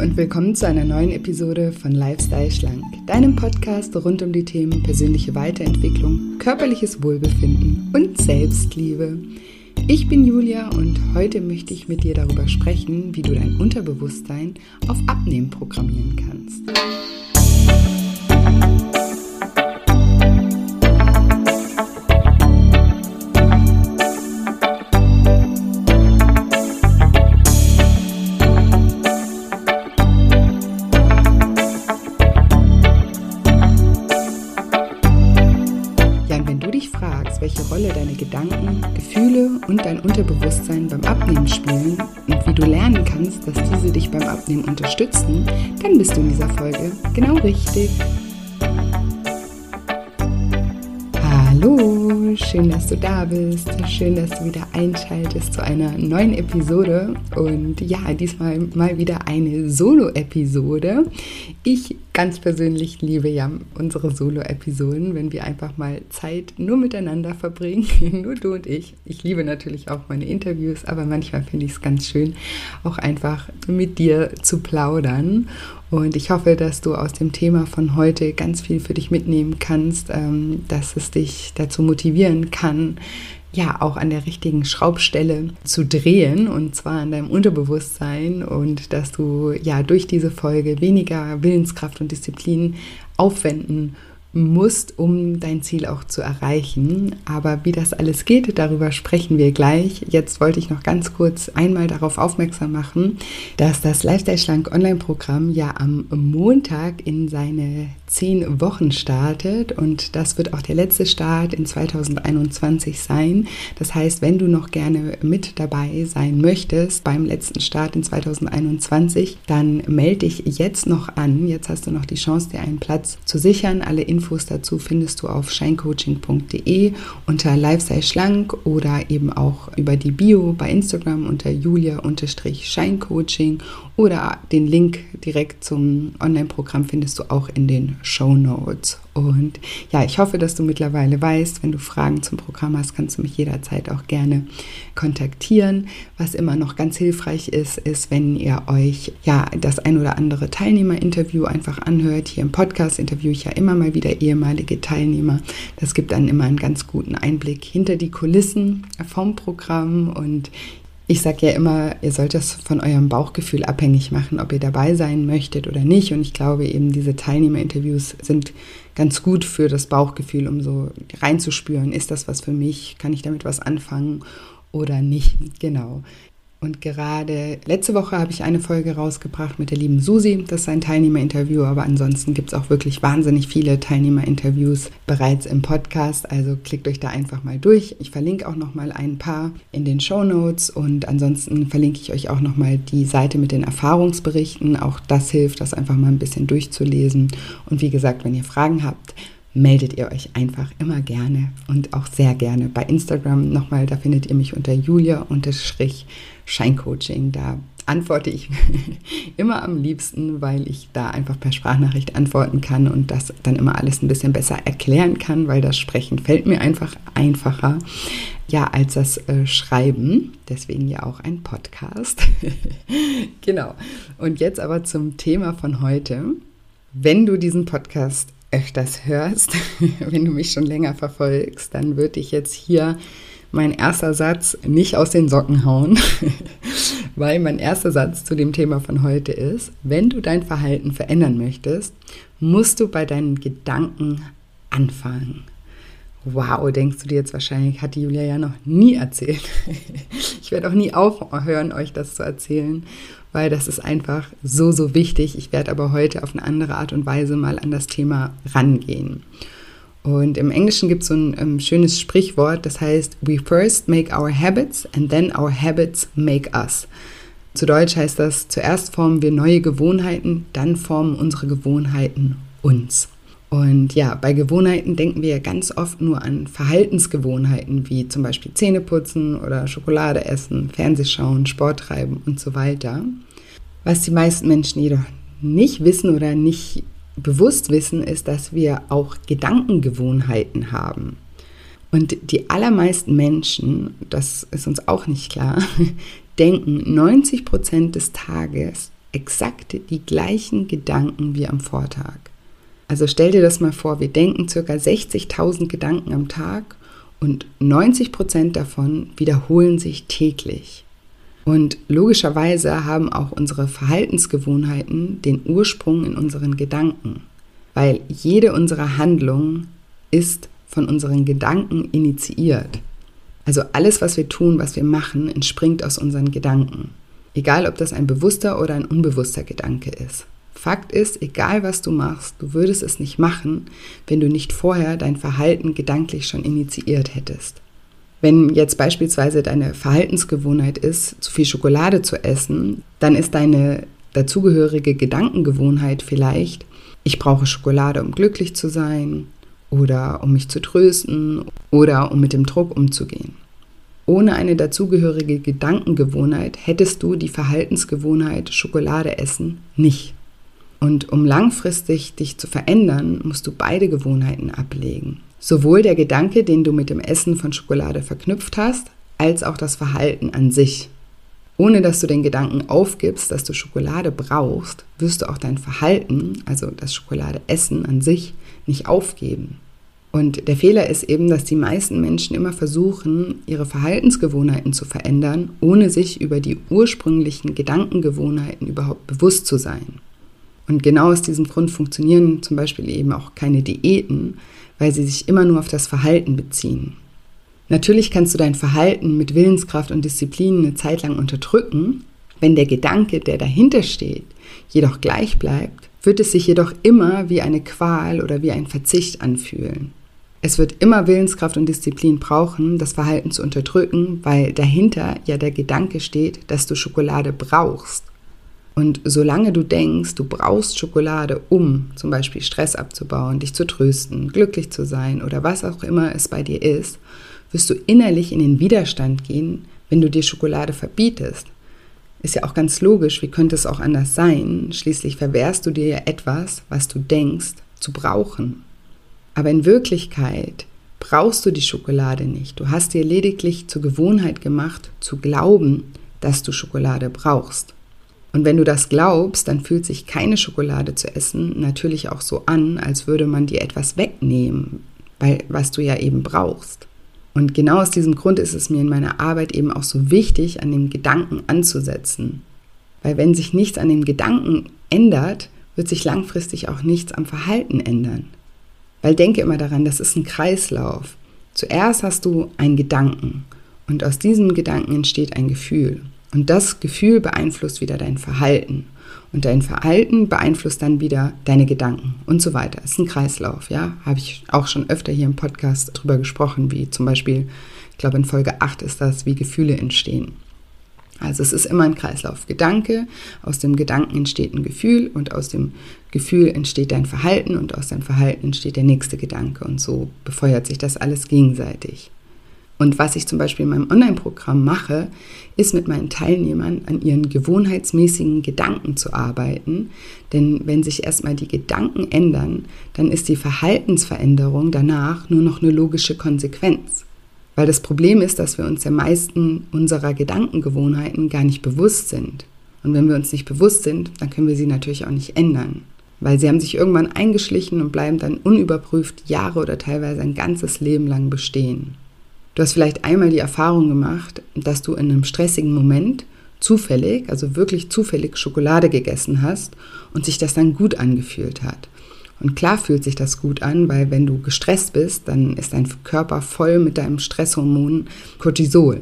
und willkommen zu einer neuen Episode von Lifestyle Schlank, deinem Podcast rund um die Themen persönliche Weiterentwicklung, körperliches Wohlbefinden und Selbstliebe. Ich bin Julia und heute möchte ich mit dir darüber sprechen, wie du dein Unterbewusstsein auf Abnehmen programmieren kannst. Unterbewusstsein beim Abnehmen spielen und wie du lernen kannst, dass diese dich beim Abnehmen unterstützen, dann bist du in dieser Folge genau richtig. Hallo, schön, dass du da bist. Schön, dass du wieder einschaltest zu einer neuen Episode. Und ja, diesmal mal wieder eine Solo-Episode. Ich ganz persönlich liebe ja unsere Solo-Episoden, wenn wir einfach mal Zeit nur miteinander verbringen, nur du und ich. Ich liebe natürlich auch meine Interviews, aber manchmal finde ich es ganz schön, auch einfach mit dir zu plaudern. Und ich hoffe, dass du aus dem Thema von heute ganz viel für dich mitnehmen kannst, ähm, dass es dich dazu motivieren kann, ja auch an der richtigen Schraubstelle zu drehen und zwar an deinem Unterbewusstsein und dass du ja durch diese Folge weniger Willenskraft und Disziplin aufwenden musst, um dein Ziel auch zu erreichen. Aber wie das alles geht, darüber sprechen wir gleich. Jetzt wollte ich noch ganz kurz einmal darauf aufmerksam machen, dass das Lifestyle Schlank Online-Programm ja am Montag in seine zehn Wochen startet und das wird auch der letzte Start in 2021 sein. Das heißt, wenn du noch gerne mit dabei sein möchtest beim letzten Start in 2021, dann melde dich jetzt noch an. Jetzt hast du noch die Chance, dir einen Platz zu sichern. Alle Infos dazu findest du auf shinecoaching.de unter Lifestyle Schlank oder eben auch über die Bio bei Instagram unter julia-shinecoaching oder den Link direkt zum Online-Programm findest du auch in den Show Notes. Und ja, ich hoffe, dass du mittlerweile weißt, wenn du Fragen zum Programm hast, kannst du mich jederzeit auch gerne kontaktieren. Was immer noch ganz hilfreich ist, ist, wenn ihr euch ja das ein oder andere Teilnehmerinterview einfach anhört. Hier im Podcast interviewe ich ja immer mal wieder ehemalige Teilnehmer. Das gibt dann immer einen ganz guten Einblick hinter die Kulissen vom Programm und ich sage ja immer, ihr sollt das von eurem Bauchgefühl abhängig machen, ob ihr dabei sein möchtet oder nicht. Und ich glaube eben, diese Teilnehmerinterviews sind ganz gut für das Bauchgefühl, um so reinzuspüren, ist das was für mich, kann ich damit was anfangen oder nicht. Genau. Und gerade letzte Woche habe ich eine Folge rausgebracht mit der lieben Susi. Das ist ein Teilnehmerinterview, aber ansonsten gibt es auch wirklich wahnsinnig viele Teilnehmerinterviews bereits im Podcast. Also klickt euch da einfach mal durch. Ich verlinke auch noch mal ein paar in den Show Notes und ansonsten verlinke ich euch auch noch mal die Seite mit den Erfahrungsberichten. Auch das hilft, das einfach mal ein bisschen durchzulesen. Und wie gesagt, wenn ihr Fragen habt, meldet ihr euch einfach immer gerne und auch sehr gerne bei Instagram nochmal. Da findet ihr mich unter Julia-Scheincoaching. Da antworte ich immer am liebsten, weil ich da einfach per Sprachnachricht antworten kann und das dann immer alles ein bisschen besser erklären kann, weil das Sprechen fällt mir einfach einfacher, ja, als das äh, Schreiben. Deswegen ja auch ein Podcast. genau. Und jetzt aber zum Thema von heute. Wenn du diesen Podcast öfters hörst, wenn du mich schon länger verfolgst, dann würde ich jetzt hier mein erster Satz nicht aus den Socken hauen, weil mein erster Satz zu dem Thema von heute ist, wenn du dein Verhalten verändern möchtest, musst du bei deinen Gedanken anfangen. Wow, denkst du dir jetzt wahrscheinlich, hat die Julia ja noch nie erzählt. Ich werde auch nie aufhören, euch das zu erzählen weil das ist einfach so, so wichtig. Ich werde aber heute auf eine andere Art und Weise mal an das Thema rangehen. Und im Englischen gibt es so ein ähm, schönes Sprichwort, das heißt, we first make our habits and then our habits make us. Zu Deutsch heißt das, zuerst formen wir neue Gewohnheiten, dann formen unsere Gewohnheiten uns. Und ja, bei Gewohnheiten denken wir ganz oft nur an Verhaltensgewohnheiten wie zum Beispiel Zähneputzen oder Schokolade essen, Fernsehschauen, Sport treiben und so weiter. Was die meisten Menschen jedoch nicht wissen oder nicht bewusst wissen, ist, dass wir auch Gedankengewohnheiten haben. Und die allermeisten Menschen, das ist uns auch nicht klar, denken 90 Prozent des Tages exakt die gleichen Gedanken wie am Vortag. Also stell dir das mal vor, wir denken ca. 60.000 Gedanken am Tag und 90 Prozent davon wiederholen sich täglich. Und logischerweise haben auch unsere Verhaltensgewohnheiten den Ursprung in unseren Gedanken, weil jede unserer Handlungen ist von unseren Gedanken initiiert. Also alles, was wir tun, was wir machen, entspringt aus unseren Gedanken. Egal, ob das ein bewusster oder ein unbewusster Gedanke ist. Fakt ist, egal was du machst, du würdest es nicht machen, wenn du nicht vorher dein Verhalten gedanklich schon initiiert hättest. Wenn jetzt beispielsweise deine Verhaltensgewohnheit ist, zu viel Schokolade zu essen, dann ist deine dazugehörige Gedankengewohnheit vielleicht, ich brauche Schokolade, um glücklich zu sein oder um mich zu trösten oder um mit dem Druck umzugehen. Ohne eine dazugehörige Gedankengewohnheit hättest du die Verhaltensgewohnheit Schokolade essen nicht. Und um langfristig dich zu verändern, musst du beide Gewohnheiten ablegen. Sowohl der Gedanke, den du mit dem Essen von Schokolade verknüpft hast, als auch das Verhalten an sich. Ohne dass du den Gedanken aufgibst, dass du Schokolade brauchst, wirst du auch dein Verhalten, also das Schokoladeessen an sich, nicht aufgeben. Und der Fehler ist eben, dass die meisten Menschen immer versuchen, ihre Verhaltensgewohnheiten zu verändern, ohne sich über die ursprünglichen Gedankengewohnheiten überhaupt bewusst zu sein. Und genau aus diesem Grund funktionieren zum Beispiel eben auch keine Diäten, weil sie sich immer nur auf das Verhalten beziehen. Natürlich kannst du dein Verhalten mit Willenskraft und Disziplin eine Zeit lang unterdrücken. Wenn der Gedanke, der dahinter steht, jedoch gleich bleibt, wird es sich jedoch immer wie eine Qual oder wie ein Verzicht anfühlen. Es wird immer Willenskraft und Disziplin brauchen, das Verhalten zu unterdrücken, weil dahinter ja der Gedanke steht, dass du Schokolade brauchst. Und solange du denkst, du brauchst Schokolade, um zum Beispiel Stress abzubauen, dich zu trösten, glücklich zu sein oder was auch immer es bei dir ist, wirst du innerlich in den Widerstand gehen, wenn du dir Schokolade verbietest. Ist ja auch ganz logisch, wie könnte es auch anders sein? Schließlich verwehrst du dir ja etwas, was du denkst, zu brauchen. Aber in Wirklichkeit brauchst du die Schokolade nicht. Du hast dir lediglich zur Gewohnheit gemacht, zu glauben, dass du Schokolade brauchst. Und wenn du das glaubst, dann fühlt sich keine Schokolade zu essen natürlich auch so an, als würde man dir etwas wegnehmen, weil, was du ja eben brauchst. Und genau aus diesem Grund ist es mir in meiner Arbeit eben auch so wichtig, an dem Gedanken anzusetzen. Weil wenn sich nichts an dem Gedanken ändert, wird sich langfristig auch nichts am Verhalten ändern. Weil denke immer daran, das ist ein Kreislauf. Zuerst hast du einen Gedanken und aus diesem Gedanken entsteht ein Gefühl. Und das Gefühl beeinflusst wieder dein Verhalten. Und dein Verhalten beeinflusst dann wieder deine Gedanken und so weiter. Es ist ein Kreislauf, ja. Habe ich auch schon öfter hier im Podcast drüber gesprochen, wie zum Beispiel, ich glaube in Folge 8 ist das, wie Gefühle entstehen. Also es ist immer ein Kreislauf. Gedanke, aus dem Gedanken entsteht ein Gefühl und aus dem Gefühl entsteht dein Verhalten und aus deinem Verhalten entsteht der nächste Gedanke und so befeuert sich das alles gegenseitig. Und was ich zum Beispiel in meinem Online-Programm mache, ist mit meinen Teilnehmern an ihren gewohnheitsmäßigen Gedanken zu arbeiten. Denn wenn sich erstmal die Gedanken ändern, dann ist die Verhaltensveränderung danach nur noch eine logische Konsequenz. Weil das Problem ist, dass wir uns der meisten unserer Gedankengewohnheiten gar nicht bewusst sind. Und wenn wir uns nicht bewusst sind, dann können wir sie natürlich auch nicht ändern. Weil sie haben sich irgendwann eingeschlichen und bleiben dann unüberprüft Jahre oder teilweise ein ganzes Leben lang bestehen. Du hast vielleicht einmal die Erfahrung gemacht, dass du in einem stressigen Moment zufällig, also wirklich zufällig Schokolade gegessen hast und sich das dann gut angefühlt hat. Und klar fühlt sich das gut an, weil wenn du gestresst bist, dann ist dein Körper voll mit deinem Stresshormon Cortisol.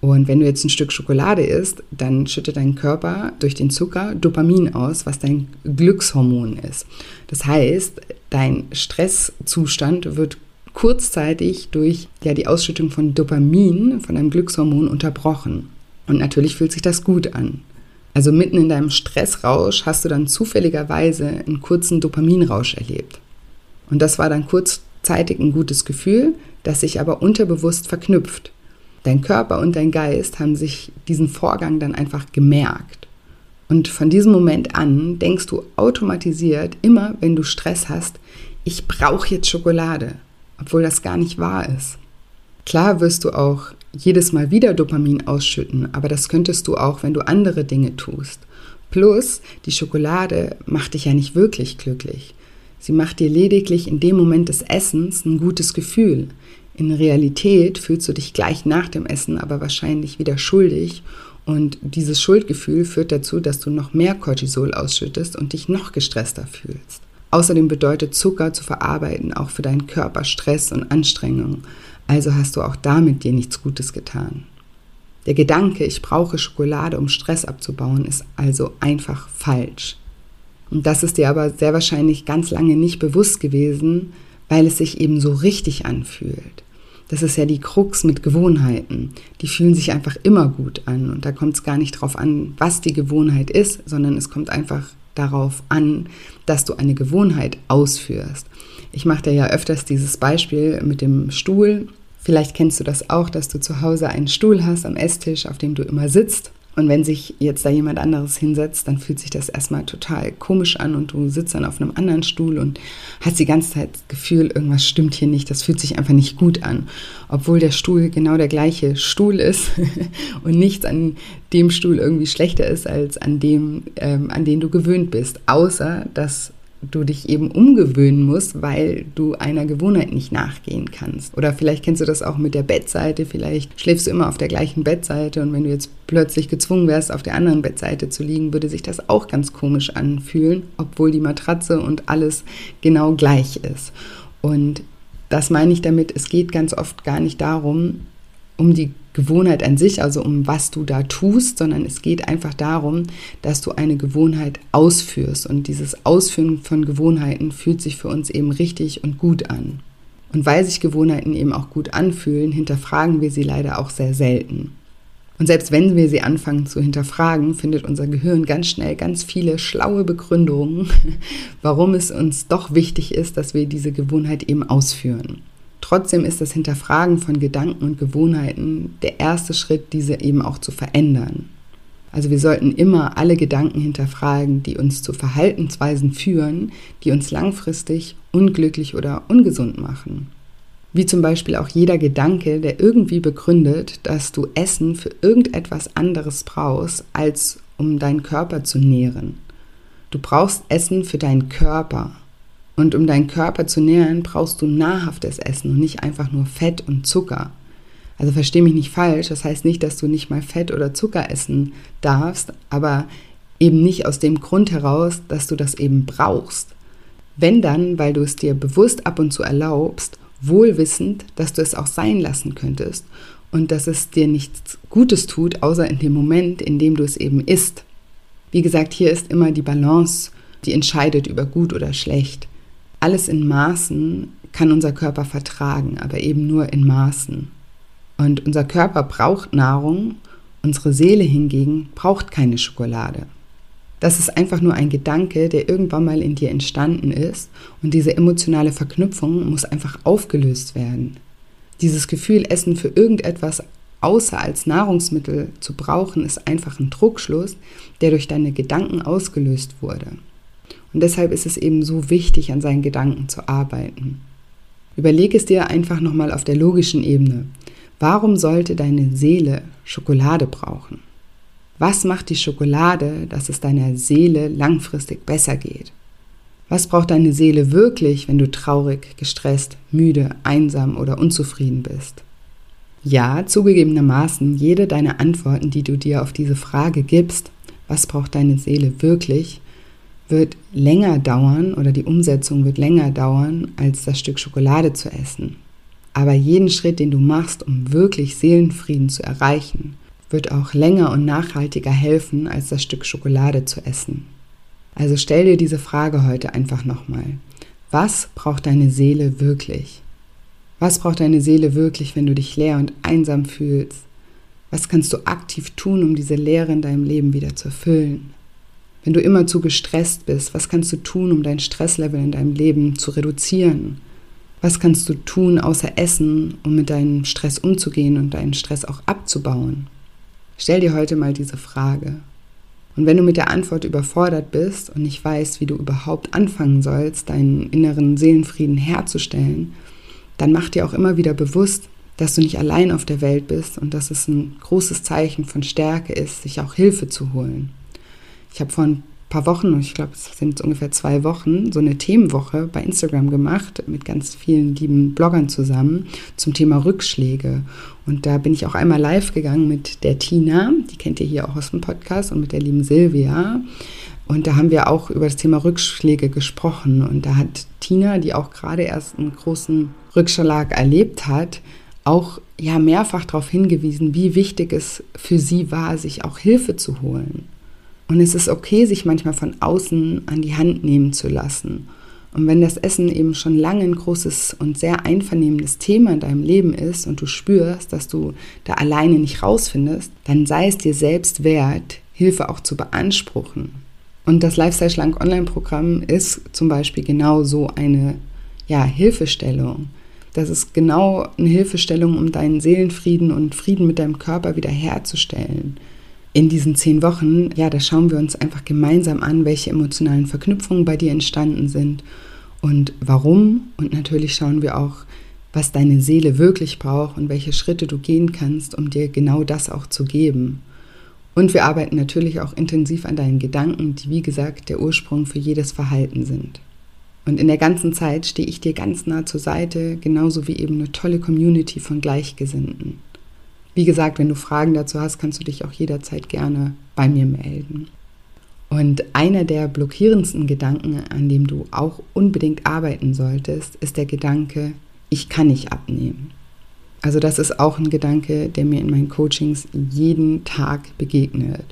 Und wenn du jetzt ein Stück Schokolade isst, dann schüttet dein Körper durch den Zucker Dopamin aus, was dein Glückshormon ist. Das heißt, dein Stresszustand wird kurzzeitig durch ja, die Ausschüttung von Dopamin, von einem Glückshormon, unterbrochen. Und natürlich fühlt sich das gut an. Also mitten in deinem Stressrausch hast du dann zufälligerweise einen kurzen Dopaminrausch erlebt. Und das war dann kurzzeitig ein gutes Gefühl, das sich aber unterbewusst verknüpft. Dein Körper und dein Geist haben sich diesen Vorgang dann einfach gemerkt. Und von diesem Moment an denkst du automatisiert immer, wenn du Stress hast, ich brauche jetzt Schokolade obwohl das gar nicht wahr ist. Klar wirst du auch jedes Mal wieder Dopamin ausschütten, aber das könntest du auch, wenn du andere Dinge tust. Plus, die Schokolade macht dich ja nicht wirklich glücklich. Sie macht dir lediglich in dem Moment des Essens ein gutes Gefühl. In Realität fühlst du dich gleich nach dem Essen aber wahrscheinlich wieder schuldig und dieses Schuldgefühl führt dazu, dass du noch mehr Cortisol ausschüttest und dich noch gestresster fühlst. Außerdem bedeutet Zucker zu verarbeiten auch für deinen Körper Stress und Anstrengung. Also hast du auch damit dir nichts Gutes getan. Der Gedanke, ich brauche Schokolade, um Stress abzubauen, ist also einfach falsch. Und das ist dir aber sehr wahrscheinlich ganz lange nicht bewusst gewesen, weil es sich eben so richtig anfühlt. Das ist ja die Krux mit Gewohnheiten. Die fühlen sich einfach immer gut an. Und da kommt es gar nicht darauf an, was die Gewohnheit ist, sondern es kommt einfach darauf an, dass du eine Gewohnheit ausführst. Ich mache dir ja öfters dieses Beispiel mit dem Stuhl. Vielleicht kennst du das auch, dass du zu Hause einen Stuhl hast am Esstisch, auf dem du immer sitzt und wenn sich jetzt da jemand anderes hinsetzt, dann fühlt sich das erstmal total komisch an und du sitzt dann auf einem anderen Stuhl und hast die ganze Zeit das Gefühl, irgendwas stimmt hier nicht, das fühlt sich einfach nicht gut an. Obwohl der Stuhl genau der gleiche Stuhl ist und nichts an dem Stuhl irgendwie schlechter ist als an dem, ähm, an den du gewöhnt bist. Außer, dass du dich eben umgewöhnen musst, weil du einer Gewohnheit nicht nachgehen kannst. Oder vielleicht kennst du das auch mit der Bettseite, vielleicht schläfst du immer auf der gleichen Bettseite und wenn du jetzt plötzlich gezwungen wärst, auf der anderen Bettseite zu liegen, würde sich das auch ganz komisch anfühlen, obwohl die Matratze und alles genau gleich ist. Und das meine ich damit, es geht ganz oft gar nicht darum, um die Gewohnheit an sich, also um was du da tust, sondern es geht einfach darum, dass du eine Gewohnheit ausführst. Und dieses Ausführen von Gewohnheiten fühlt sich für uns eben richtig und gut an. Und weil sich Gewohnheiten eben auch gut anfühlen, hinterfragen wir sie leider auch sehr selten. Und selbst wenn wir sie anfangen zu hinterfragen, findet unser Gehirn ganz schnell ganz viele schlaue Begründungen, warum es uns doch wichtig ist, dass wir diese Gewohnheit eben ausführen. Trotzdem ist das Hinterfragen von Gedanken und Gewohnheiten der erste Schritt, diese eben auch zu verändern. Also wir sollten immer alle Gedanken hinterfragen, die uns zu Verhaltensweisen führen, die uns langfristig unglücklich oder ungesund machen. Wie zum Beispiel auch jeder Gedanke, der irgendwie begründet, dass du Essen für irgendetwas anderes brauchst, als um deinen Körper zu nähren. Du brauchst Essen für deinen Körper, und um deinen Körper zu nähren, brauchst du nahrhaftes Essen und nicht einfach nur Fett und Zucker. Also verstehe mich nicht falsch, das heißt nicht, dass du nicht mal Fett oder Zucker essen darfst, aber eben nicht aus dem Grund heraus, dass du das eben brauchst. Wenn dann, weil du es dir bewusst ab und zu erlaubst, wohlwissend, dass du es auch sein lassen könntest und dass es dir nichts Gutes tut, außer in dem Moment, in dem du es eben isst. Wie gesagt, hier ist immer die Balance, die entscheidet über gut oder schlecht alles in Maßen kann unser Körper vertragen, aber eben nur in Maßen. Und unser Körper braucht Nahrung, unsere Seele hingegen braucht keine Schokolade. Das ist einfach nur ein Gedanke, der irgendwann mal in dir entstanden ist und diese emotionale Verknüpfung muss einfach aufgelöst werden. Dieses Gefühl, Essen für irgendetwas außer als Nahrungsmittel zu brauchen, ist einfach ein Druckschluss, der durch deine Gedanken ausgelöst wurde. Und deshalb ist es eben so wichtig, an seinen Gedanken zu arbeiten. Überleg es dir einfach nochmal auf der logischen Ebene. Warum sollte deine Seele Schokolade brauchen? Was macht die Schokolade, dass es deiner Seele langfristig besser geht? Was braucht deine Seele wirklich, wenn du traurig, gestresst, müde, einsam oder unzufrieden bist? Ja, zugegebenermaßen, jede deiner Antworten, die du dir auf diese Frage gibst, was braucht deine Seele wirklich, wird länger dauern oder die Umsetzung wird länger dauern, als das Stück Schokolade zu essen. Aber jeden Schritt, den du machst, um wirklich Seelenfrieden zu erreichen, wird auch länger und nachhaltiger helfen, als das Stück Schokolade zu essen. Also stell dir diese Frage heute einfach nochmal. Was braucht deine Seele wirklich? Was braucht deine Seele wirklich, wenn du dich leer und einsam fühlst? Was kannst du aktiv tun, um diese Leere in deinem Leben wieder zu füllen? Wenn du immer zu gestresst bist, was kannst du tun, um dein Stresslevel in deinem Leben zu reduzieren? Was kannst du tun, außer Essen, um mit deinem Stress umzugehen und deinen Stress auch abzubauen? Stell dir heute mal diese Frage. Und wenn du mit der Antwort überfordert bist und nicht weißt, wie du überhaupt anfangen sollst, deinen inneren Seelenfrieden herzustellen, dann mach dir auch immer wieder bewusst, dass du nicht allein auf der Welt bist und dass es ein großes Zeichen von Stärke ist, sich auch Hilfe zu holen. Ich habe vor ein paar Wochen, ich glaube, es sind ungefähr zwei Wochen, so eine Themenwoche bei Instagram gemacht mit ganz vielen lieben Bloggern zusammen zum Thema Rückschläge. Und da bin ich auch einmal live gegangen mit der Tina, die kennt ihr hier auch aus dem Podcast, und mit der lieben Silvia. Und da haben wir auch über das Thema Rückschläge gesprochen. Und da hat Tina, die auch gerade erst einen großen Rückschlag erlebt hat, auch ja mehrfach darauf hingewiesen, wie wichtig es für sie war, sich auch Hilfe zu holen. Und es ist okay, sich manchmal von außen an die Hand nehmen zu lassen. Und wenn das Essen eben schon lange ein großes und sehr einvernehmendes Thema in deinem Leben ist und du spürst, dass du da alleine nicht rausfindest, dann sei es dir selbst wert, Hilfe auch zu beanspruchen. Und das Lifestyle Schlank Online-Programm ist zum Beispiel genau so eine ja, Hilfestellung. Das ist genau eine Hilfestellung, um deinen Seelenfrieden und Frieden mit deinem Körper wiederherzustellen in diesen zehn Wochen, ja, da schauen wir uns einfach gemeinsam an, welche emotionalen Verknüpfungen bei dir entstanden sind und warum. Und natürlich schauen wir auch, was deine Seele wirklich braucht und welche Schritte du gehen kannst, um dir genau das auch zu geben. Und wir arbeiten natürlich auch intensiv an deinen Gedanken, die wie gesagt der Ursprung für jedes Verhalten sind. Und in der ganzen Zeit stehe ich dir ganz nah zur Seite, genauso wie eben eine tolle Community von Gleichgesinnten. Wie gesagt, wenn du Fragen dazu hast, kannst du dich auch jederzeit gerne bei mir melden. Und einer der blockierendsten Gedanken, an dem du auch unbedingt arbeiten solltest, ist der Gedanke, ich kann nicht abnehmen. Also das ist auch ein Gedanke, der mir in meinen Coachings jeden Tag begegnet.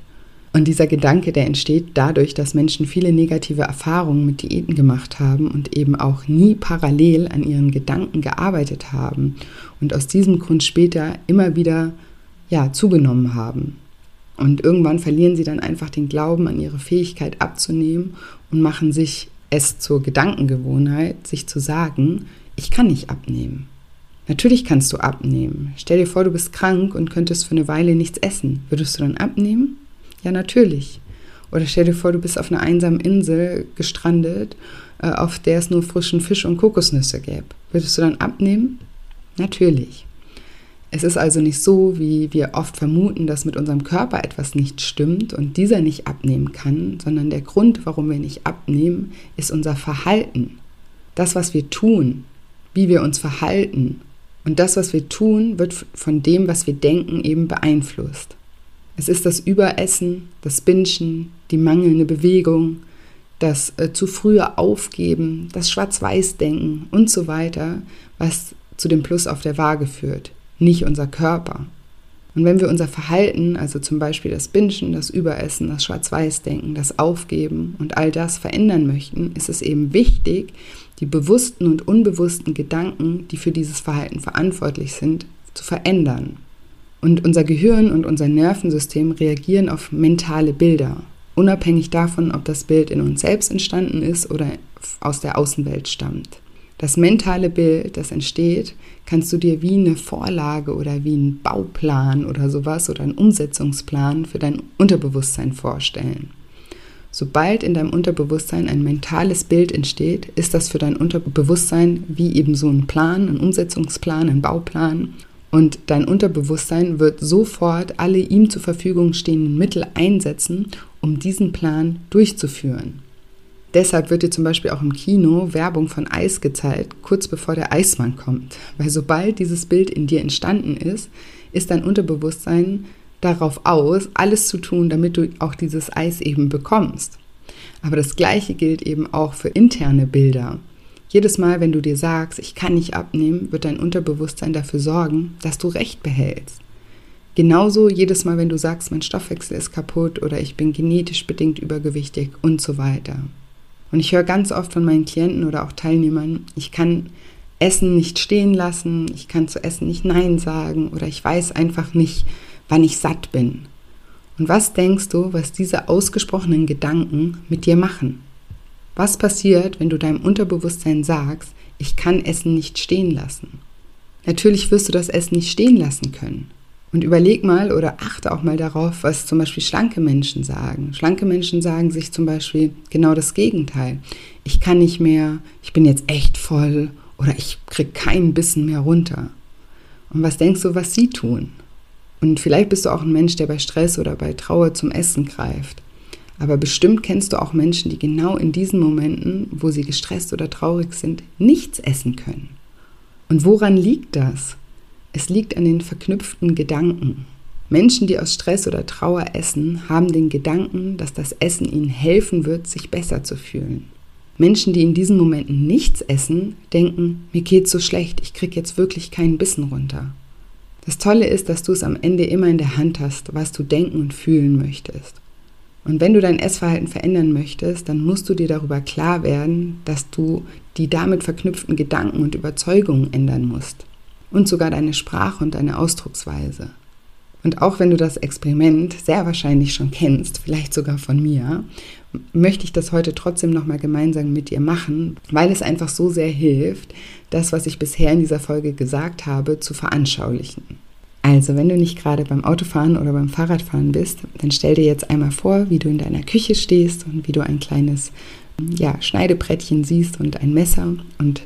Und dieser Gedanke, der entsteht dadurch, dass Menschen viele negative Erfahrungen mit Diäten gemacht haben und eben auch nie parallel an ihren Gedanken gearbeitet haben und aus diesem Grund später immer wieder ja, zugenommen haben. Und irgendwann verlieren sie dann einfach den Glauben an ihre Fähigkeit abzunehmen und machen sich es zur Gedankengewohnheit, sich zu sagen, ich kann nicht abnehmen. Natürlich kannst du abnehmen. Stell dir vor, du bist krank und könntest für eine Weile nichts essen. Würdest du dann abnehmen? Ja, natürlich. Oder stell dir vor, du bist auf einer einsamen Insel gestrandet, äh, auf der es nur frischen Fisch und Kokosnüsse gäbe. Würdest du dann abnehmen? Natürlich. Es ist also nicht so, wie wir oft vermuten, dass mit unserem Körper etwas nicht stimmt und dieser nicht abnehmen kann, sondern der Grund, warum wir nicht abnehmen, ist unser Verhalten. Das, was wir tun, wie wir uns verhalten. Und das, was wir tun, wird von dem, was wir denken, eben beeinflusst. Es ist das Überessen, das Bingen, die mangelnde Bewegung, das äh, zu frühe Aufgeben, das Schwarz-Weiß-Denken und so weiter, was zu dem Plus auf der Waage führt, nicht unser Körper. Und wenn wir unser Verhalten, also zum Beispiel das Bingen, das Überessen, das Schwarz-Weiß-Denken, das Aufgeben und all das verändern möchten, ist es eben wichtig, die bewussten und unbewussten Gedanken, die für dieses Verhalten verantwortlich sind, zu verändern. Und unser Gehirn und unser Nervensystem reagieren auf mentale Bilder, unabhängig davon, ob das Bild in uns selbst entstanden ist oder aus der Außenwelt stammt. Das mentale Bild, das entsteht, kannst du dir wie eine Vorlage oder wie einen Bauplan oder sowas oder einen Umsetzungsplan für dein Unterbewusstsein vorstellen. Sobald in deinem Unterbewusstsein ein mentales Bild entsteht, ist das für dein Unterbewusstsein wie eben so ein Plan, ein Umsetzungsplan, ein Bauplan und dein Unterbewusstsein wird sofort alle ihm zur Verfügung stehenden Mittel einsetzen, um diesen Plan durchzuführen. Deshalb wird dir zum Beispiel auch im Kino Werbung von Eis gezeigt, kurz bevor der Eismann kommt. Weil sobald dieses Bild in dir entstanden ist, ist dein Unterbewusstsein darauf aus, alles zu tun, damit du auch dieses Eis eben bekommst. Aber das Gleiche gilt eben auch für interne Bilder. Jedes Mal, wenn du dir sagst, ich kann nicht abnehmen, wird dein Unterbewusstsein dafür sorgen, dass du Recht behältst. Genauso jedes Mal, wenn du sagst, mein Stoffwechsel ist kaputt oder ich bin genetisch bedingt übergewichtig und so weiter. Und ich höre ganz oft von meinen Klienten oder auch Teilnehmern, ich kann Essen nicht stehen lassen, ich kann zu Essen nicht Nein sagen oder ich weiß einfach nicht, wann ich satt bin. Und was denkst du, was diese ausgesprochenen Gedanken mit dir machen? Was passiert, wenn du deinem Unterbewusstsein sagst, ich kann Essen nicht stehen lassen? Natürlich wirst du das Essen nicht stehen lassen können. Und überleg mal oder achte auch mal darauf, was zum Beispiel schlanke Menschen sagen. Schlanke Menschen sagen sich zum Beispiel genau das Gegenteil. Ich kann nicht mehr, ich bin jetzt echt voll oder ich kriege keinen Bissen mehr runter. Und was denkst du, was sie tun? Und vielleicht bist du auch ein Mensch, der bei Stress oder bei Trauer zum Essen greift. Aber bestimmt kennst du auch Menschen, die genau in diesen Momenten, wo sie gestresst oder traurig sind, nichts essen können. Und woran liegt das? Es liegt an den verknüpften Gedanken. Menschen, die aus Stress oder Trauer essen, haben den Gedanken, dass das Essen ihnen helfen wird, sich besser zu fühlen. Menschen, die in diesen Momenten nichts essen, denken, mir geht's so schlecht, ich krieg jetzt wirklich keinen Bissen runter. Das Tolle ist, dass du es am Ende immer in der Hand hast, was du denken und fühlen möchtest. Und wenn du dein Essverhalten verändern möchtest, dann musst du dir darüber klar werden, dass du die damit verknüpften Gedanken und Überzeugungen ändern musst. Und sogar deine Sprache und deine Ausdrucksweise. Und auch wenn du das Experiment sehr wahrscheinlich schon kennst, vielleicht sogar von mir, möchte ich das heute trotzdem nochmal gemeinsam mit dir machen, weil es einfach so sehr hilft, das, was ich bisher in dieser Folge gesagt habe, zu veranschaulichen. Also, wenn du nicht gerade beim Autofahren oder beim Fahrradfahren bist, dann stell dir jetzt einmal vor, wie du in deiner Küche stehst und wie du ein kleines ja, Schneidebrettchen siehst und ein Messer und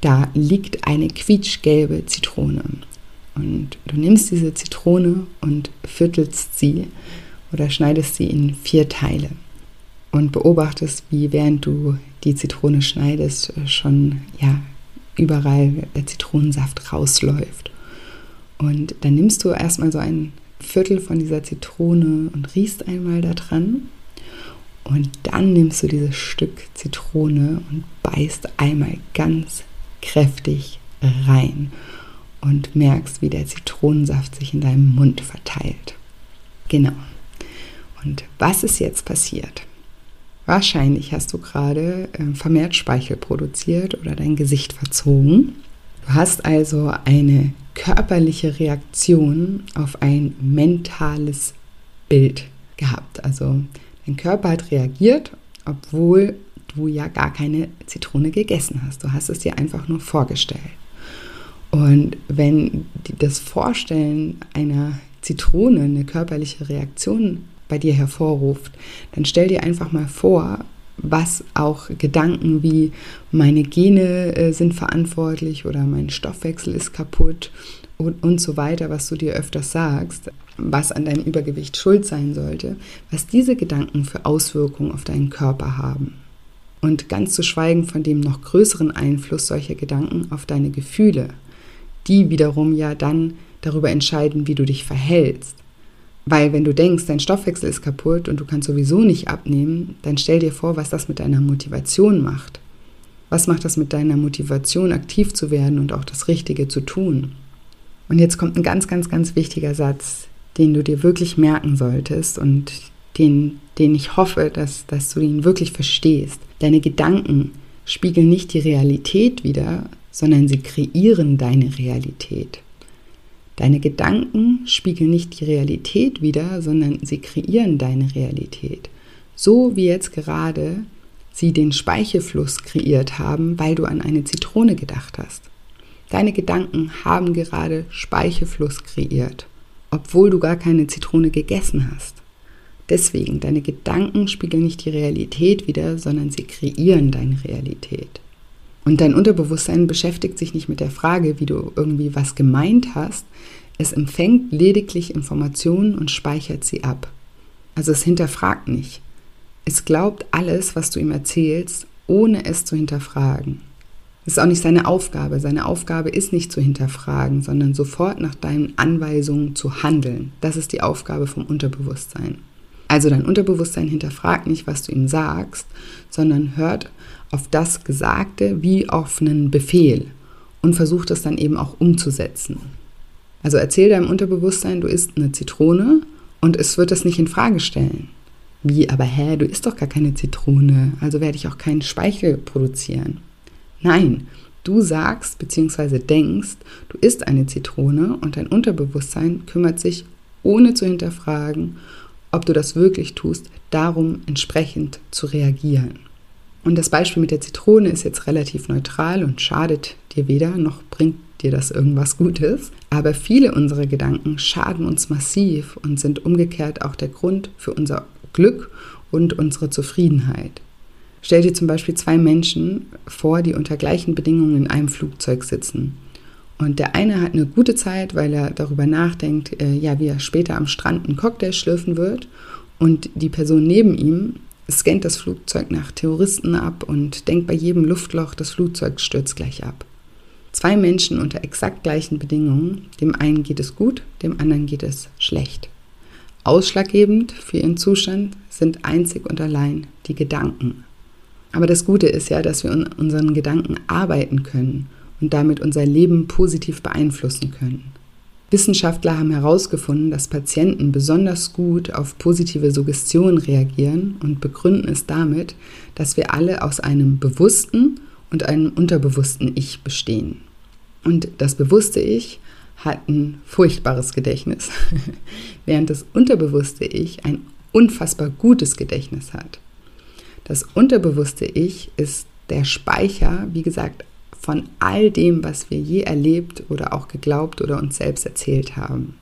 da liegt eine quietschgelbe Zitrone. Und du nimmst diese Zitrone und viertelst sie oder schneidest sie in vier Teile und beobachtest, wie während du die Zitrone schneidest, schon ja, überall der Zitronensaft rausläuft. Und dann nimmst du erstmal so ein Viertel von dieser Zitrone und riechst einmal da dran. Und dann nimmst du dieses Stück Zitrone und beißt einmal ganz kräftig rein und merkst, wie der Zitronensaft sich in deinem Mund verteilt. Genau. Und was ist jetzt passiert? Wahrscheinlich hast du gerade äh, vermehrt Speichel produziert oder dein Gesicht verzogen. Du hast also eine körperliche Reaktion auf ein mentales Bild gehabt. Also dein Körper hat reagiert, obwohl du ja gar keine Zitrone gegessen hast. Du hast es dir einfach nur vorgestellt. Und wenn das Vorstellen einer Zitrone eine körperliche Reaktion bei dir hervorruft, dann stell dir einfach mal vor, was auch Gedanken wie meine Gene äh, sind verantwortlich oder mein Stoffwechsel ist kaputt und, und so weiter, was du dir öfters sagst, was an deinem Übergewicht schuld sein sollte, was diese Gedanken für Auswirkungen auf deinen Körper haben. Und ganz zu schweigen von dem noch größeren Einfluss solcher Gedanken auf deine Gefühle, die wiederum ja dann darüber entscheiden, wie du dich verhältst. Weil wenn du denkst, dein Stoffwechsel ist kaputt und du kannst sowieso nicht abnehmen, dann stell dir vor, was das mit deiner Motivation macht. Was macht das mit deiner Motivation, aktiv zu werden und auch das Richtige zu tun? Und jetzt kommt ein ganz, ganz, ganz wichtiger Satz, den du dir wirklich merken solltest und den, den ich hoffe, dass, dass du ihn wirklich verstehst. Deine Gedanken spiegeln nicht die Realität wider, sondern sie kreieren deine Realität. Deine Gedanken spiegeln nicht die Realität wider, sondern sie kreieren deine Realität. So wie jetzt gerade sie den Speichelfluss kreiert haben, weil du an eine Zitrone gedacht hast. Deine Gedanken haben gerade Speichelfluss kreiert, obwohl du gar keine Zitrone gegessen hast. Deswegen, deine Gedanken spiegeln nicht die Realität wider, sondern sie kreieren deine Realität. Und dein Unterbewusstsein beschäftigt sich nicht mit der Frage, wie du irgendwie was gemeint hast. Es empfängt lediglich Informationen und speichert sie ab. Also es hinterfragt nicht. Es glaubt alles, was du ihm erzählst, ohne es zu hinterfragen. Es ist auch nicht seine Aufgabe. Seine Aufgabe ist nicht zu hinterfragen, sondern sofort nach deinen Anweisungen zu handeln. Das ist die Aufgabe vom Unterbewusstsein. Also dein Unterbewusstsein hinterfragt nicht, was du ihm sagst, sondern hört auf das Gesagte wie auf einen Befehl und versucht es dann eben auch umzusetzen. Also erzähl deinem Unterbewusstsein, du isst eine Zitrone und es wird das nicht in Frage stellen. Wie, aber hä, du isst doch gar keine Zitrone, also werde ich auch keinen Speichel produzieren. Nein, du sagst bzw. denkst, du isst eine Zitrone und dein Unterbewusstsein kümmert sich, ohne zu hinterfragen, ob du das wirklich tust, darum entsprechend zu reagieren. Und das Beispiel mit der Zitrone ist jetzt relativ neutral und schadet dir weder noch bringt dir das irgendwas Gutes. Aber viele unserer Gedanken schaden uns massiv und sind umgekehrt auch der Grund für unser Glück und unsere Zufriedenheit. Stell dir zum Beispiel zwei Menschen vor, die unter gleichen Bedingungen in einem Flugzeug sitzen. Und der eine hat eine gute Zeit, weil er darüber nachdenkt, äh, ja, wie er später am Strand einen Cocktail schlürfen wird. Und die Person neben ihm scannt das Flugzeug nach Terroristen ab und denkt bei jedem Luftloch, das Flugzeug stürzt gleich ab. Zwei Menschen unter exakt gleichen Bedingungen, dem einen geht es gut, dem anderen geht es schlecht. Ausschlaggebend für ihren Zustand sind einzig und allein die Gedanken. Aber das Gute ist ja, dass wir an unseren Gedanken arbeiten können und damit unser Leben positiv beeinflussen können. Wissenschaftler haben herausgefunden, dass Patienten besonders gut auf positive Suggestionen reagieren und begründen es damit, dass wir alle aus einem bewussten und einem unterbewussten Ich bestehen. Und das bewusste Ich hat ein furchtbares Gedächtnis, während das unterbewusste Ich ein unfassbar gutes Gedächtnis hat. Das unterbewusste Ich ist der Speicher, wie gesagt, von all dem, was wir je erlebt oder auch geglaubt oder uns selbst erzählt haben.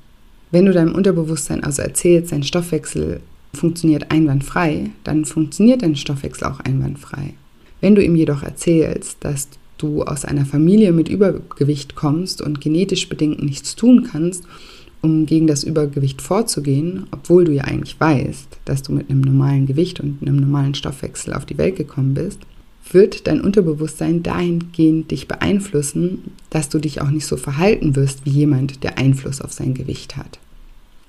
Wenn du deinem Unterbewusstsein also erzählst, dein Stoffwechsel funktioniert einwandfrei, dann funktioniert dein Stoffwechsel auch einwandfrei. Wenn du ihm jedoch erzählst, dass du aus einer Familie mit Übergewicht kommst und genetisch bedingt nichts tun kannst, um gegen das Übergewicht vorzugehen, obwohl du ja eigentlich weißt, dass du mit einem normalen Gewicht und einem normalen Stoffwechsel auf die Welt gekommen bist, wird dein Unterbewusstsein dahingehend dich beeinflussen, dass du dich auch nicht so verhalten wirst wie jemand, der Einfluss auf sein Gewicht hat.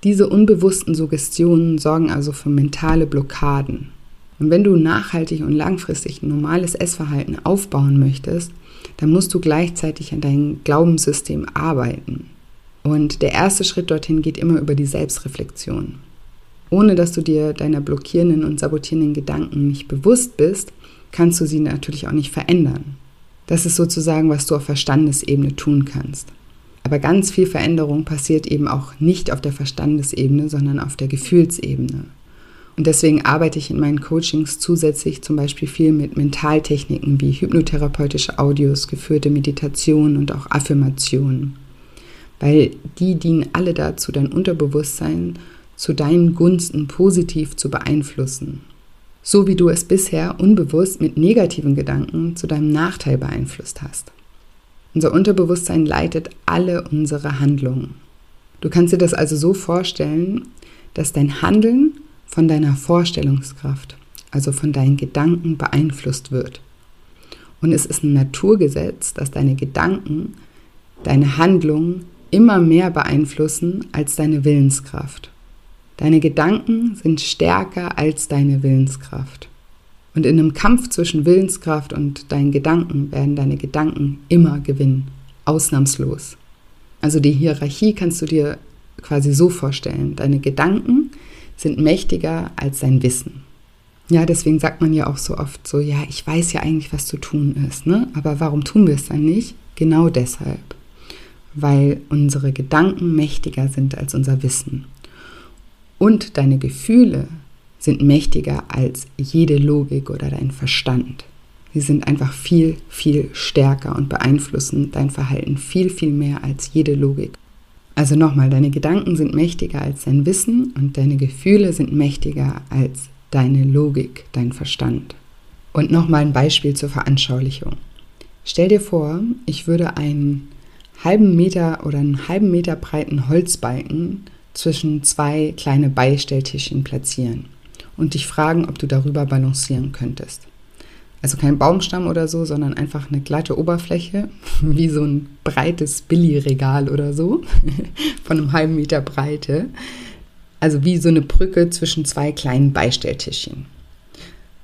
Diese unbewussten Suggestionen sorgen also für mentale Blockaden. Und wenn du nachhaltig und langfristig ein normales Essverhalten aufbauen möchtest, dann musst du gleichzeitig an deinem Glaubenssystem arbeiten. Und der erste Schritt dorthin geht immer über die Selbstreflexion. Ohne dass du dir deiner blockierenden und sabotierenden Gedanken nicht bewusst bist, kannst du sie natürlich auch nicht verändern. Das ist sozusagen, was du auf Verstandesebene tun kannst. Aber ganz viel Veränderung passiert eben auch nicht auf der Verstandesebene, sondern auf der Gefühlsebene. Und deswegen arbeite ich in meinen Coachings zusätzlich zum Beispiel viel mit Mentaltechniken wie hypnotherapeutische Audios, geführte Meditationen und auch Affirmationen. Weil die dienen alle dazu, dein Unterbewusstsein zu deinen Gunsten positiv zu beeinflussen so wie du es bisher unbewusst mit negativen Gedanken zu deinem Nachteil beeinflusst hast. Unser Unterbewusstsein leitet alle unsere Handlungen. Du kannst dir das also so vorstellen, dass dein Handeln von deiner Vorstellungskraft, also von deinen Gedanken beeinflusst wird. Und es ist ein Naturgesetz, dass deine Gedanken deine Handlungen immer mehr beeinflussen als deine Willenskraft. Deine Gedanken sind stärker als deine Willenskraft. Und in einem Kampf zwischen Willenskraft und deinen Gedanken werden deine Gedanken immer gewinnen, ausnahmslos. Also die Hierarchie kannst du dir quasi so vorstellen. Deine Gedanken sind mächtiger als dein Wissen. Ja, deswegen sagt man ja auch so oft so, ja, ich weiß ja eigentlich, was zu tun ist, ne? Aber warum tun wir es dann nicht? Genau deshalb. Weil unsere Gedanken mächtiger sind als unser Wissen. Und deine Gefühle sind mächtiger als jede Logik oder dein Verstand. Sie sind einfach viel, viel stärker und beeinflussen dein Verhalten viel, viel mehr als jede Logik. Also nochmal, deine Gedanken sind mächtiger als dein Wissen und deine Gefühle sind mächtiger als deine Logik, dein Verstand. Und nochmal ein Beispiel zur Veranschaulichung. Stell dir vor, ich würde einen halben Meter oder einen halben Meter breiten Holzbalken zwischen zwei kleine Beistelltischchen platzieren und dich fragen, ob du darüber balancieren könntest. Also kein Baumstamm oder so, sondern einfach eine glatte Oberfläche, wie so ein breites Billigregal oder so, von einem halben Meter Breite. Also wie so eine Brücke zwischen zwei kleinen Beistelltischchen.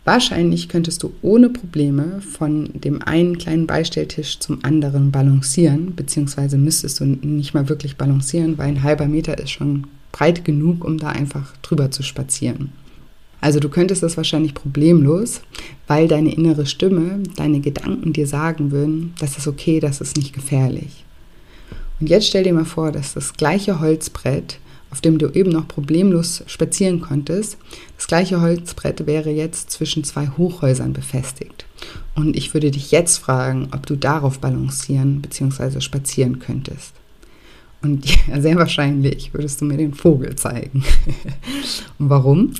Wahrscheinlich könntest du ohne Probleme von dem einen kleinen Beistelltisch zum anderen balancieren, beziehungsweise müsstest du nicht mal wirklich balancieren, weil ein halber Meter ist schon breit genug, um da einfach drüber zu spazieren. Also du könntest das wahrscheinlich problemlos, weil deine innere Stimme, deine Gedanken dir sagen würden, das ist okay, das ist nicht gefährlich. Und jetzt stell dir mal vor, dass das gleiche Holzbrett auf dem du eben noch problemlos spazieren konntest. Das gleiche Holzbrett wäre jetzt zwischen zwei Hochhäusern befestigt. Und ich würde dich jetzt fragen, ob du darauf balancieren bzw. spazieren könntest. Und ja, sehr wahrscheinlich würdest du mir den Vogel zeigen. Und warum?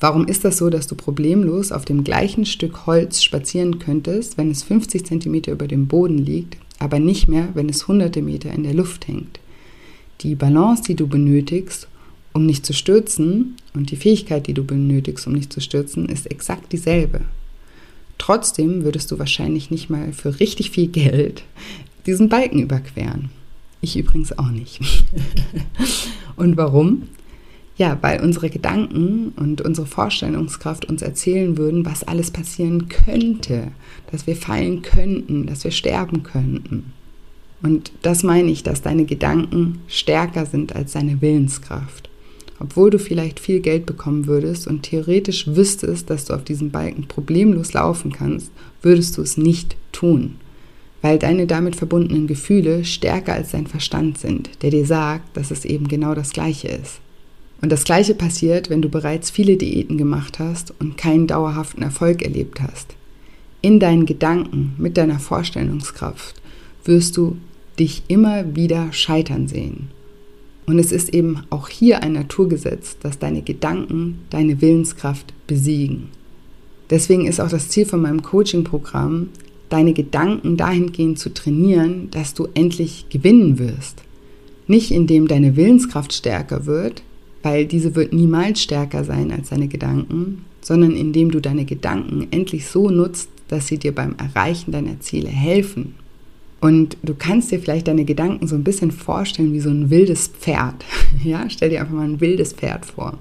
Warum ist das so, dass du problemlos auf dem gleichen Stück Holz spazieren könntest, wenn es 50 cm über dem Boden liegt, aber nicht mehr, wenn es hunderte Meter in der Luft hängt? Die Balance, die du benötigst, um nicht zu stürzen und die Fähigkeit, die du benötigst, um nicht zu stürzen, ist exakt dieselbe. Trotzdem würdest du wahrscheinlich nicht mal für richtig viel Geld diesen Balken überqueren. Ich übrigens auch nicht. und warum? Ja, weil unsere Gedanken und unsere Vorstellungskraft uns erzählen würden, was alles passieren könnte, dass wir fallen könnten, dass wir sterben könnten. Und das meine ich, dass deine Gedanken stärker sind als deine Willenskraft. Obwohl du vielleicht viel Geld bekommen würdest und theoretisch wüsstest, dass du auf diesem Balken problemlos laufen kannst, würdest du es nicht tun, weil deine damit verbundenen Gefühle stärker als dein Verstand sind, der dir sagt, dass es eben genau das Gleiche ist. Und das Gleiche passiert, wenn du bereits viele Diäten gemacht hast und keinen dauerhaften Erfolg erlebt hast. In deinen Gedanken, mit deiner Vorstellungskraft, wirst du dich immer wieder scheitern sehen. Und es ist eben auch hier ein Naturgesetz, dass deine Gedanken deine Willenskraft besiegen. Deswegen ist auch das Ziel von meinem Coaching-Programm, deine Gedanken dahingehend zu trainieren, dass du endlich gewinnen wirst. Nicht indem deine Willenskraft stärker wird, weil diese wird niemals stärker sein als deine Gedanken, sondern indem du deine Gedanken endlich so nutzt, dass sie dir beim Erreichen deiner Ziele helfen. Und du kannst dir vielleicht deine Gedanken so ein bisschen vorstellen wie so ein wildes Pferd. Ja, stell dir einfach mal ein wildes Pferd vor.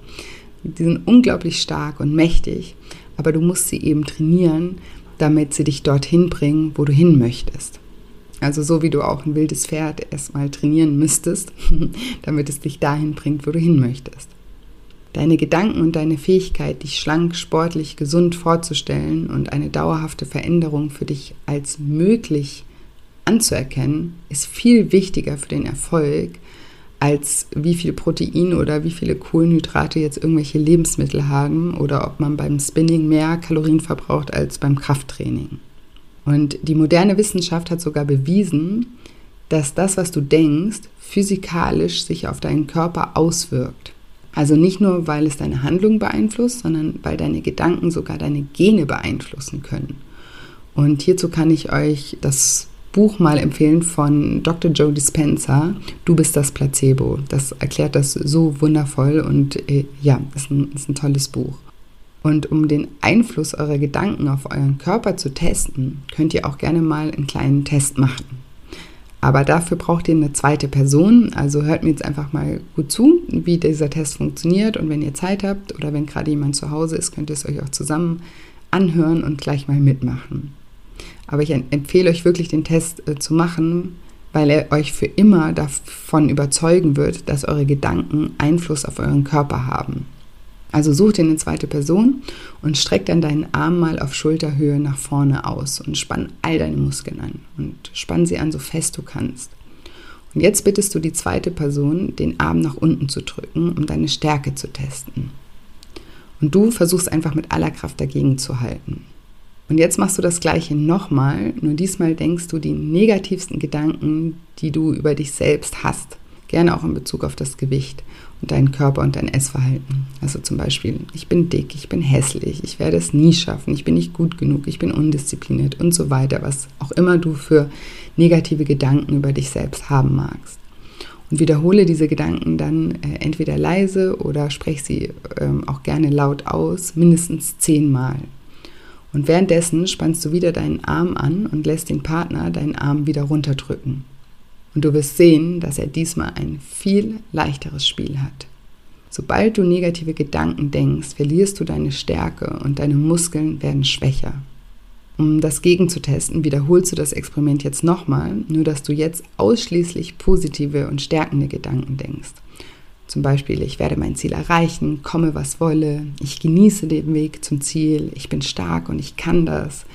Die sind unglaublich stark und mächtig, aber du musst sie eben trainieren, damit sie dich dorthin bringen, wo du hin möchtest. Also so wie du auch ein wildes Pferd erstmal trainieren müsstest, damit es dich dahin bringt, wo du hin möchtest. Deine Gedanken und deine Fähigkeit, dich schlank, sportlich, gesund vorzustellen und eine dauerhafte Veränderung für dich als möglich anzuerkennen, ist viel wichtiger für den Erfolg, als wie viel Protein oder wie viele Kohlenhydrate jetzt irgendwelche Lebensmittel haben oder ob man beim Spinning mehr Kalorien verbraucht als beim Krafttraining. Und die moderne Wissenschaft hat sogar bewiesen, dass das, was du denkst, physikalisch sich auf deinen Körper auswirkt. Also nicht nur, weil es deine Handlung beeinflusst, sondern weil deine Gedanken sogar deine Gene beeinflussen können. Und hierzu kann ich euch das Buch mal empfehlen von Dr. Joe Dispenza, Du bist das Placebo. Das erklärt das so wundervoll und äh, ja, ist ein, ist ein tolles Buch. Und um den Einfluss eurer Gedanken auf euren Körper zu testen, könnt ihr auch gerne mal einen kleinen Test machen. Aber dafür braucht ihr eine zweite Person. Also hört mir jetzt einfach mal gut zu, wie dieser Test funktioniert. Und wenn ihr Zeit habt oder wenn gerade jemand zu Hause ist, könnt ihr es euch auch zusammen anhören und gleich mal mitmachen. Aber ich empfehle euch wirklich den Test äh, zu machen, weil er euch für immer davon überzeugen wird, dass eure Gedanken Einfluss auf euren Körper haben. Also such dir eine zweite Person und streck dann deinen Arm mal auf Schulterhöhe nach vorne aus und spann all deine Muskeln an und spann sie an so fest du kannst. Und jetzt bittest du die zweite Person, den Arm nach unten zu drücken, um deine Stärke zu testen. Und du versuchst einfach mit aller Kraft dagegen zu halten. Und jetzt machst du das gleiche nochmal, nur diesmal denkst du die negativsten Gedanken, die du über dich selbst hast. Gerne auch in Bezug auf das Gewicht und deinen Körper und dein Essverhalten. Also zum Beispiel, ich bin dick, ich bin hässlich, ich werde es nie schaffen, ich bin nicht gut genug, ich bin undiszipliniert und so weiter, was auch immer du für negative Gedanken über dich selbst haben magst. Und wiederhole diese Gedanken dann äh, entweder leise oder sprech sie ähm, auch gerne laut aus, mindestens zehnmal. Und währenddessen spannst du wieder deinen Arm an und lässt den Partner deinen Arm wieder runterdrücken. Und du wirst sehen, dass er diesmal ein viel leichteres Spiel hat. Sobald du negative Gedanken denkst, verlierst du deine Stärke und deine Muskeln werden schwächer. Um das gegenzutesten, wiederholst du das Experiment jetzt nochmal, nur dass du jetzt ausschließlich positive und stärkende Gedanken denkst. Zum Beispiel, ich werde mein Ziel erreichen, komme was wolle, ich genieße den Weg zum Ziel, ich bin stark und ich kann das,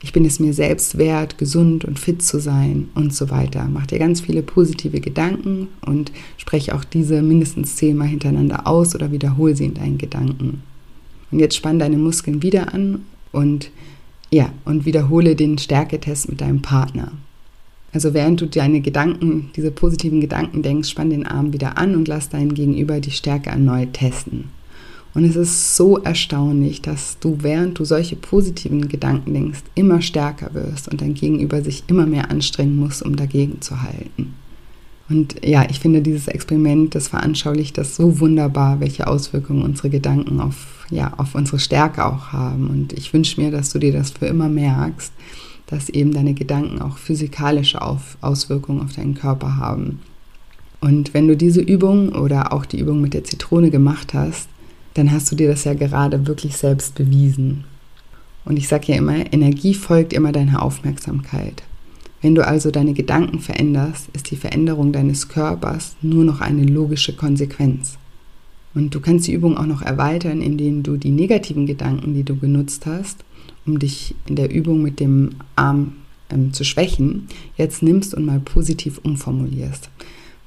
ich bin es mir selbst wert, gesund und fit zu sein und so weiter. Mach dir ganz viele positive Gedanken und spreche auch diese mindestens zehnmal hintereinander aus oder wiederhole sie in deinen Gedanken. Und jetzt spann deine Muskeln wieder an und ja, und wiederhole den Stärketest mit deinem Partner. Also während du deine Gedanken, diese positiven Gedanken denkst, spann den Arm wieder an und lass deinen Gegenüber die Stärke erneut testen. Und es ist so erstaunlich, dass du, während du solche positiven Gedanken denkst, immer stärker wirst und dein Gegenüber sich immer mehr anstrengen muss, um dagegen zu halten. Und ja, ich finde dieses Experiment, das veranschaulicht das so wunderbar, welche Auswirkungen unsere Gedanken auf, ja, auf unsere Stärke auch haben. Und ich wünsche mir, dass du dir das für immer merkst, dass eben deine Gedanken auch physikalische auf Auswirkungen auf deinen Körper haben. Und wenn du diese Übung oder auch die Übung mit der Zitrone gemacht hast, dann hast du dir das ja gerade wirklich selbst bewiesen. Und ich sage ja immer, Energie folgt immer deiner Aufmerksamkeit. Wenn du also deine Gedanken veränderst, ist die Veränderung deines Körpers nur noch eine logische Konsequenz. Und du kannst die Übung auch noch erweitern, indem du die negativen Gedanken, die du genutzt hast, um dich in der Übung mit dem Arm ähm, zu schwächen, jetzt nimmst und mal positiv umformulierst.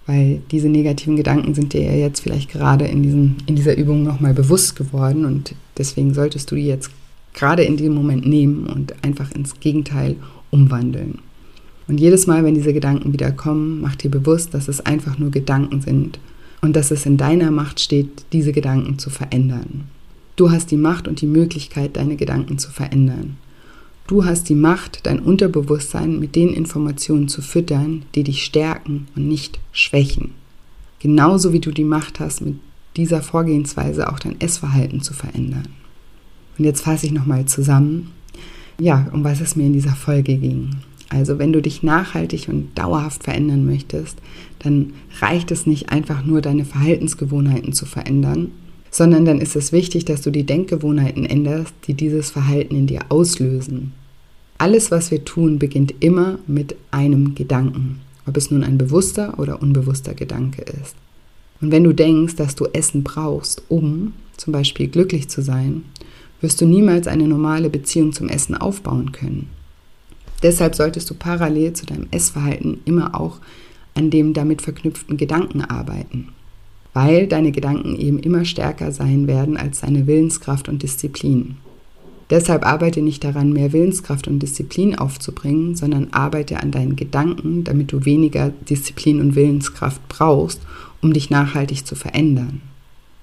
Weil diese negativen Gedanken sind dir ja jetzt vielleicht gerade in, diesem, in dieser Übung nochmal bewusst geworden und deswegen solltest du die jetzt gerade in dem Moment nehmen und einfach ins Gegenteil umwandeln. Und jedes Mal, wenn diese Gedanken wieder kommen, mach dir bewusst, dass es einfach nur Gedanken sind und dass es in deiner Macht steht, diese Gedanken zu verändern. Du hast die Macht und die Möglichkeit, deine Gedanken zu verändern. Du hast die Macht, dein Unterbewusstsein mit den Informationen zu füttern, die dich stärken und nicht schwächen. Genauso wie du die Macht hast, mit dieser Vorgehensweise auch dein Essverhalten zu verändern. Und jetzt fasse ich nochmal zusammen, ja, um was es mir in dieser Folge ging. Also wenn du dich nachhaltig und dauerhaft verändern möchtest, dann reicht es nicht einfach nur deine Verhaltensgewohnheiten zu verändern, sondern dann ist es wichtig, dass du die Denkgewohnheiten änderst, die dieses Verhalten in dir auslösen. Alles, was wir tun, beginnt immer mit einem Gedanken, ob es nun ein bewusster oder unbewusster Gedanke ist. Und wenn du denkst, dass du Essen brauchst, um zum Beispiel glücklich zu sein, wirst du niemals eine normale Beziehung zum Essen aufbauen können. Deshalb solltest du parallel zu deinem Essverhalten immer auch an dem damit verknüpften Gedanken arbeiten, weil deine Gedanken eben immer stärker sein werden als deine Willenskraft und Disziplin. Deshalb arbeite nicht daran, mehr Willenskraft und Disziplin aufzubringen, sondern arbeite an deinen Gedanken, damit du weniger Disziplin und Willenskraft brauchst, um dich nachhaltig zu verändern.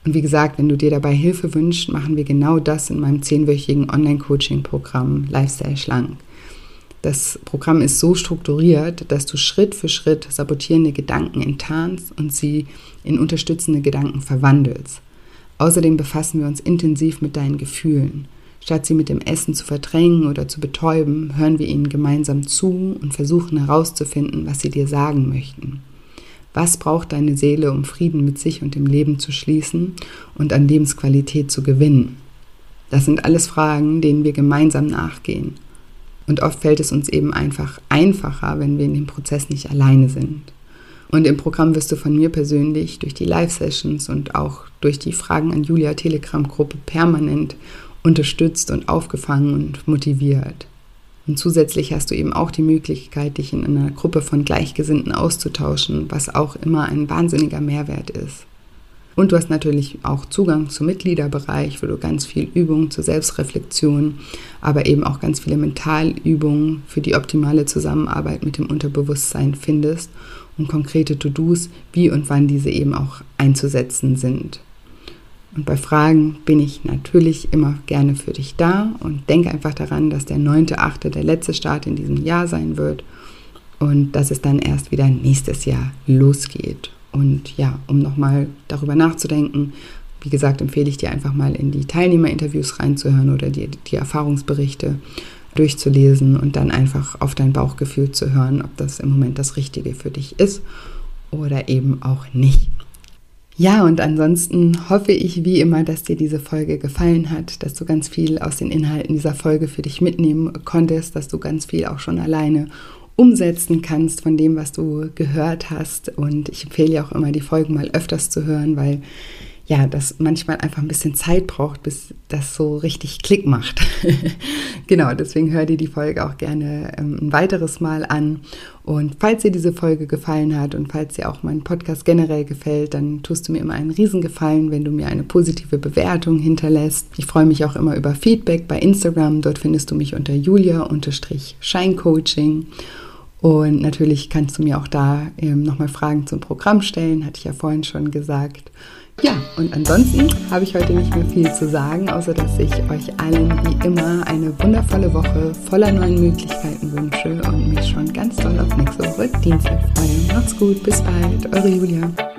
Und wie gesagt, wenn du dir dabei Hilfe wünschst, machen wir genau das in meinem zehnwöchigen Online-Coaching-Programm Lifestyle Schlank. Das Programm ist so strukturiert, dass du Schritt für Schritt sabotierende Gedanken enttarnst und sie in unterstützende Gedanken verwandelst. Außerdem befassen wir uns intensiv mit deinen Gefühlen. Statt sie mit dem Essen zu verdrängen oder zu betäuben, hören wir ihnen gemeinsam zu und versuchen herauszufinden, was sie dir sagen möchten. Was braucht deine Seele, um Frieden mit sich und dem Leben zu schließen und an Lebensqualität zu gewinnen? Das sind alles Fragen, denen wir gemeinsam nachgehen. Und oft fällt es uns eben einfach einfacher, wenn wir in dem Prozess nicht alleine sind. Und im Programm wirst du von mir persönlich durch die Live-Sessions und auch durch die Fragen an Julia Telegram-Gruppe permanent unterstützt und aufgefangen und motiviert. Und zusätzlich hast du eben auch die Möglichkeit, dich in einer Gruppe von Gleichgesinnten auszutauschen, was auch immer ein wahnsinniger Mehrwert ist. Und du hast natürlich auch Zugang zum Mitgliederbereich, wo du ganz viel Übungen zur Selbstreflexion, aber eben auch ganz viele Mentalübungen für die optimale Zusammenarbeit mit dem Unterbewusstsein findest und konkrete To-Dos, wie und wann diese eben auch einzusetzen sind. Und bei Fragen bin ich natürlich immer gerne für dich da und denke einfach daran, dass der 9.8. der letzte Start in diesem Jahr sein wird und dass es dann erst wieder nächstes Jahr losgeht. Und ja, um nochmal darüber nachzudenken, wie gesagt, empfehle ich dir einfach mal in die Teilnehmerinterviews reinzuhören oder die, die Erfahrungsberichte durchzulesen und dann einfach auf dein Bauchgefühl zu hören, ob das im Moment das Richtige für dich ist oder eben auch nicht. Ja, und ansonsten hoffe ich wie immer, dass dir diese Folge gefallen hat, dass du ganz viel aus den Inhalten dieser Folge für dich mitnehmen konntest, dass du ganz viel auch schon alleine umsetzen kannst von dem, was du gehört hast. Und ich empfehle ja auch immer, die Folgen mal öfters zu hören, weil ja, das manchmal einfach ein bisschen Zeit braucht, bis das so richtig Klick macht. genau, deswegen hör dir die Folge auch gerne ähm, ein weiteres Mal an. Und falls dir diese Folge gefallen hat und falls dir auch mein Podcast generell gefällt, dann tust du mir immer einen Riesengefallen, wenn du mir eine positive Bewertung hinterlässt. Ich freue mich auch immer über Feedback bei Instagram. Dort findest du mich unter julia-scheincoaching. Und natürlich kannst du mir auch da ähm, nochmal Fragen zum Programm stellen, hatte ich ja vorhin schon gesagt. Ja, und ansonsten habe ich heute nicht mehr viel zu sagen, außer dass ich euch allen wie immer eine wundervolle Woche voller neuen Möglichkeiten wünsche und mich schon ganz doll auf nächste Woche Dienstag freue. Macht's gut, bis bald, eure Julia.